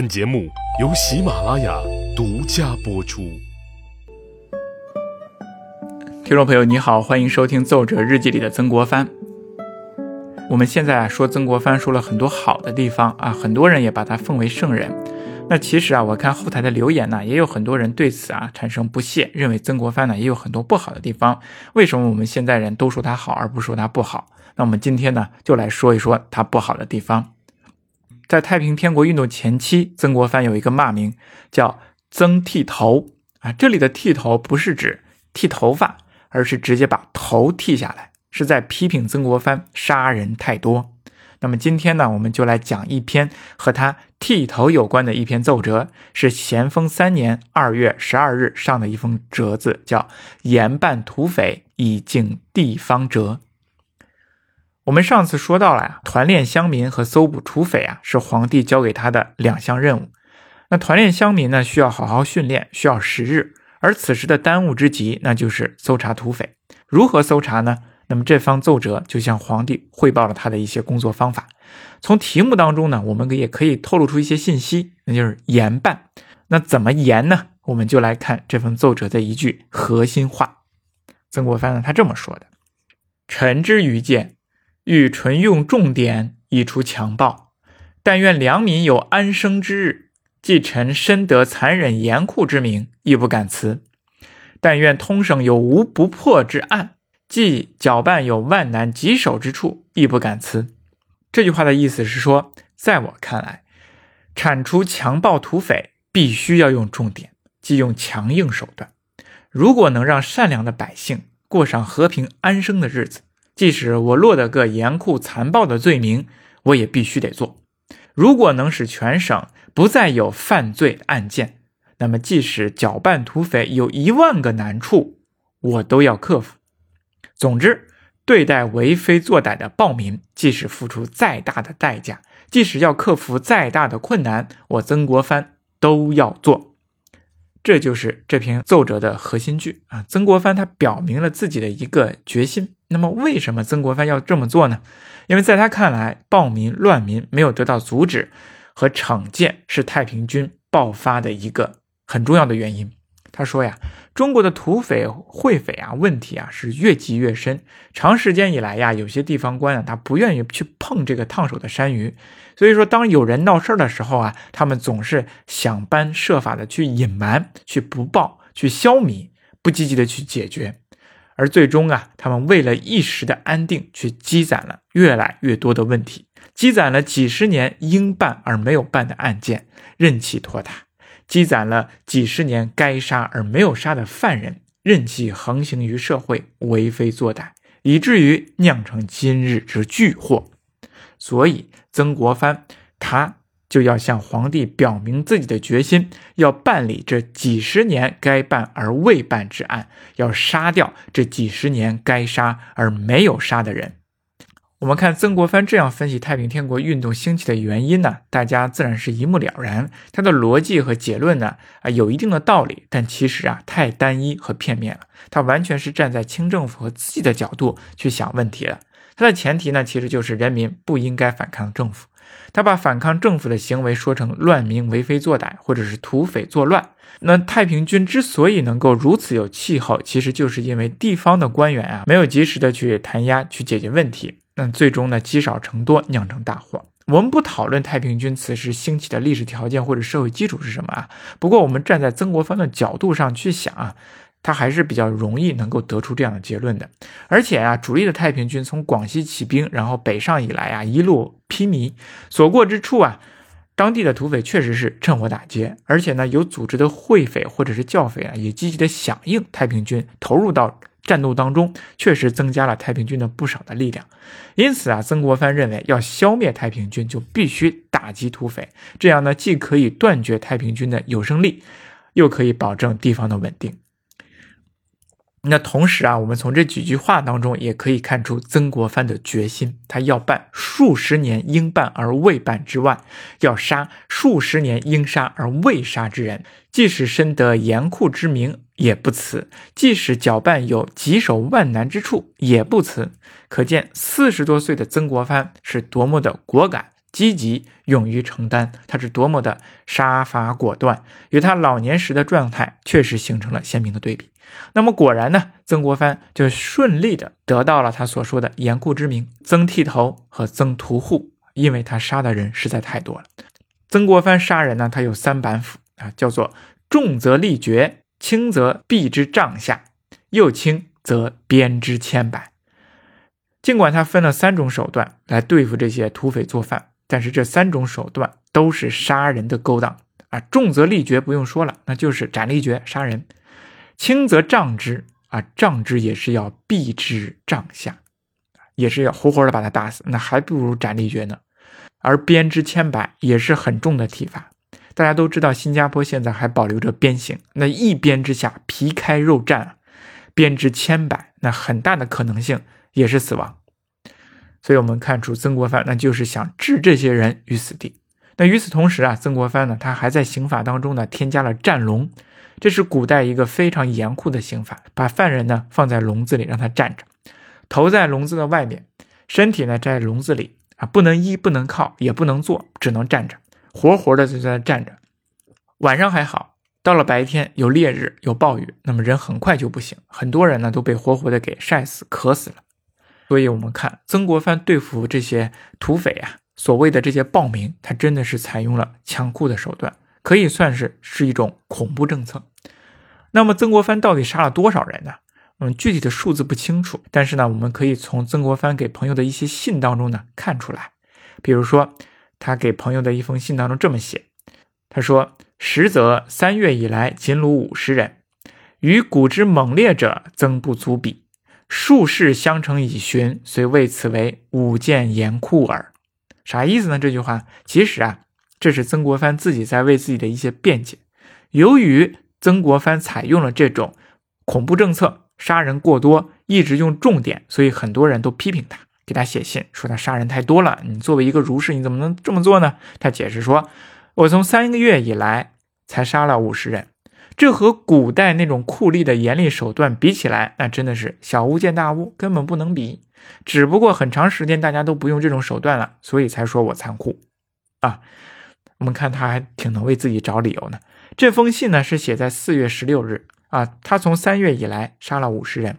本节目由喜马拉雅独家播出。听众朋友，你好，欢迎收听《奏折日记》里的曾国藩。我们现在啊说曾国藩说了很多好的地方啊，很多人也把他奉为圣人。那其实啊，我看后台的留言呢，也有很多人对此啊产生不屑，认为曾国藩呢也有很多不好的地方。为什么我们现在人都说他好，而不说他不好？那我们今天呢，就来说一说他不好的地方。在太平天国运动前期，曾国藩有一个骂名叫“曾剃头”啊，这里的剃头不是指剃头发，而是直接把头剃下来，是在批评曾国藩杀人太多。那么今天呢，我们就来讲一篇和他剃头有关的一篇奏折，是咸丰三年二月十二日上的一封折子，叫“严办土匪，以敬地方折”。我们上次说到了呀，团练乡民和搜捕土匪啊，是皇帝交给他的两项任务。那团练乡民呢，需要好好训练，需要时日，而此时的当务之急，那就是搜查土匪。如何搜查呢？那么这方奏折就向皇帝汇报了他的一些工作方法。从题目当中呢，我们也可以透露出一些信息，那就是严办。那怎么严呢？我们就来看这份奏折的一句核心话。曾国藩呢，他这么说的：“臣之愚见。”欲纯用重典以除强暴，但愿良民有安生之日。既臣深得残忍严酷之名，亦不敢辞。但愿通省有无不破之案，既搅拌有万难棘手之处，亦不敢辞。这句话的意思是说，在我看来，铲除强暴土匪必须要用重典，即用强硬手段。如果能让善良的百姓过上和平安生的日子。即使我落得个严酷残暴的罪名，我也必须得做。如果能使全省不再有犯罪案件，那么即使搅拌土匪有一万个难处，我都要克服。总之，对待为非作歹的暴民，即使付出再大的代价，即使要克服再大的困难，我曾国藩都要做。这就是这篇奏折的核心句啊！曾国藩他表明了自己的一个决心。那么，为什么曾国藩要这么做呢？因为在他看来，暴民乱民没有得到阻止和惩戒，是太平军爆发的一个很重要的原因。他说呀，中国的土匪、会匪啊，问题啊是越积越深。长时间以来呀，有些地方官啊，他不愿意去碰这个烫手的山芋。所以说，当有人闹事儿的时候啊，他们总是想方设法的去隐瞒、去不报、去消弭，不积极的去解决。而最终啊，他们为了一时的安定，却积攒了越来越多的问题，积攒了几十年应办而没有办的案件，任其拖沓；积攒了几十年该杀而没有杀的犯人，任其横行于社会，为非作歹，以至于酿成今日之巨祸。所以，曾国藩他。就要向皇帝表明自己的决心，要办理这几十年该办而未办之案，要杀掉这几十年该杀而没有杀的人。我们看曾国藩这样分析太平天国运动兴起的原因呢，大家自然是一目了然。他的逻辑和结论呢，啊，有一定的道理，但其实啊，太单一和片面了。他完全是站在清政府和自己的角度去想问题的。他的前提呢，其实就是人民不应该反抗政府。他把反抗政府的行为说成乱民为非作歹，或者是土匪作乱。那太平军之所以能够如此有气候，其实就是因为地方的官员啊，没有及时的去弹压、去解决问题，那最终呢积少成多，酿成大祸。我们不讨论太平军此时兴起的历史条件或者社会基础是什么啊，不过我们站在曾国藩的角度上去想啊。他还是比较容易能够得出这样的结论的，而且啊，主力的太平军从广西起兵，然后北上以来啊，一路披靡，所过之处啊，当地的土匪确实是趁火打劫，而且呢，有组织的会匪或者是教匪啊，也积极的响应太平军，投入到战斗当中，确实增加了太平军的不少的力量。因此啊，曾国藩认为要消灭太平军，就必须打击土匪，这样呢，既可以断绝太平军的有生力，又可以保证地方的稳定。那同时啊，我们从这几句话当中也可以看出曾国藩的决心。他要办数十年应办而未办之案，要杀数十年应杀而未杀之人，即使深得严酷之名也不辞；即使搅拌有棘手万难之处也不辞。可见四十多岁的曾国藩是多么的果敢、积极、勇于承担，他是多么的杀伐果断，与他老年时的状态确实形成了鲜明的对比。那么果然呢，曾国藩就顺利的得到了他所说的严固之名——曾剃头和曾屠户，因为他杀的人实在太多了。曾国藩杀人呢，他有三板斧啊，叫做重则立决，轻则毙之帐下，又轻则鞭之千百。尽管他分了三种手段来对付这些土匪作犯，但是这三种手段都是杀人的勾当啊！重则立决，不用说了，那就是斩立决杀人；轻则杖之啊，杖之也是要毙之杖下，也是要活活的把他打死，那还不如斩立决呢。而鞭之千百也是很重的体罚，大家都知道，新加坡现在还保留着鞭刑，那一鞭之下皮开肉绽，鞭之千百，那很大的可能性。也是死亡，所以我们看出曾国藩那就是想置这些人于死地。那与此同时啊，曾国藩呢，他还在刑法当中呢添加了战笼，这是古代一个非常严酷的刑法，把犯人呢放在笼子里让他站着，头在笼子的外面，身体呢在笼子里啊，不能依，不能靠，也不能坐，只能站着，活活的就在那站着。晚上还好。到了白天有烈日有暴雨，那么人很快就不行，很多人呢都被活活的给晒死渴死了。所以，我们看曾国藩对付这些土匪啊，所谓的这些暴民，他真的是采用了强酷的手段，可以算是是一种恐怖政策。那么，曾国藩到底杀了多少人呢？嗯，具体的数字不清楚，但是呢，我们可以从曾国藩给朋友的一些信当中呢看出来。比如说，他给朋友的一封信当中这么写，他说：“实则三月以来，仅虏五十人，与古之猛烈者，曾不足比。”数世相承以寻，遂谓此为武见严酷耳。啥意思呢？这句话其实啊，这是曾国藩自己在为自己的一些辩解。由于曾国藩采用了这种恐怖政策，杀人过多，一直用重点，所以很多人都批评他，给他写信说他杀人太多了。你作为一个儒士，你怎么能这么做呢？他解释说：“我从三个月以来才杀了五十人。”这和古代那种酷吏的严厉手段比起来，那真的是小巫见大巫，根本不能比。只不过很长时间大家都不用这种手段了，所以才说我残酷啊。我们看他还挺能为自己找理由呢。这封信呢是写在四月十六日啊，他从三月以来杀了五十人。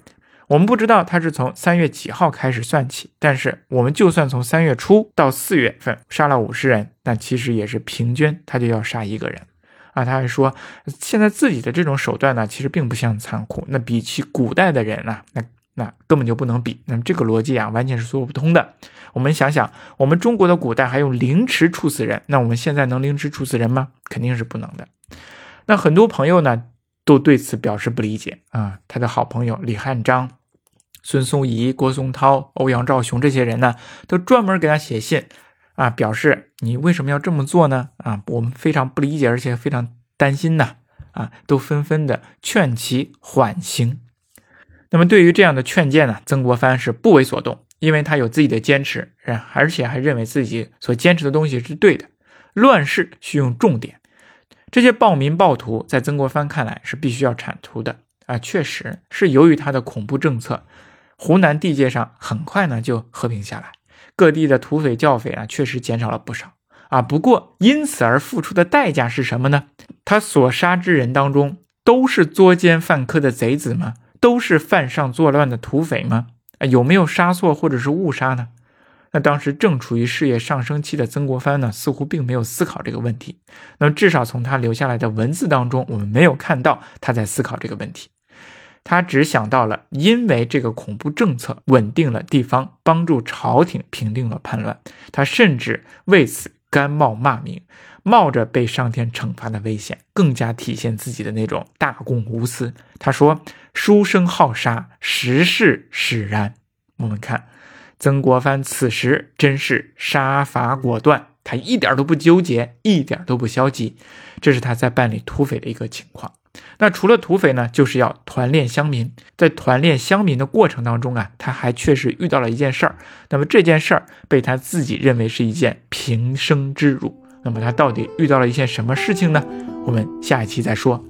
我们不知道他是从三月几号开始算起，但是我们就算从三月初到四月份杀了五十人，那其实也是平均他就要杀一个人。啊，他还说，现在自己的这种手段呢，其实并不像残酷。那比起古代的人呢，那那根本就不能比。那么这个逻辑啊，完全是说不通的。我们想想，我们中国的古代还用凌迟处死人，那我们现在能凌迟处死人吗？肯定是不能的。那很多朋友呢，都对此表示不理解啊。他的好朋友李汉章、孙松仪、郭松涛、欧阳兆雄这些人呢，都专门给他写信。啊，表示你为什么要这么做呢？啊，我们非常不理解，而且非常担心呐！啊，都纷纷的劝其缓刑。那么对于这样的劝谏呢，曾国藩是不为所动，因为他有自己的坚持，而且还认为自己所坚持的东西是对的。乱世需用重点，这些暴民暴徒在曾国藩看来是必须要铲除的啊！确实是由于他的恐怖政策，湖南地界上很快呢就和平下来。各地的土匪教匪啊，确实减少了不少啊。不过，因此而付出的代价是什么呢？他所杀之人当中，都是作奸犯科的贼子吗？都是犯上作乱的土匪吗？啊，有没有杀错或者是误杀呢？那当时正处于事业上升期的曾国藩呢，似乎并没有思考这个问题。那么，至少从他留下来的文字当中，我们没有看到他在思考这个问题。他只想到了，因为这个恐怖政策稳定了地方，帮助朝廷平定了叛乱。他甚至为此甘冒骂名，冒着被上天惩罚的危险，更加体现自己的那种大公无私。他说：“书生好杀，时势使然。”我们看曾国藩此时真是杀伐果断，他一点都不纠结，一点都不消极。这是他在办理土匪的一个情况。那除了土匪呢，就是要团练乡民。在团练乡民的过程当中啊，他还确实遇到了一件事儿。那么这件事儿被他自己认为是一件平生之辱。那么他到底遇到了一件什么事情呢？我们下一期再说。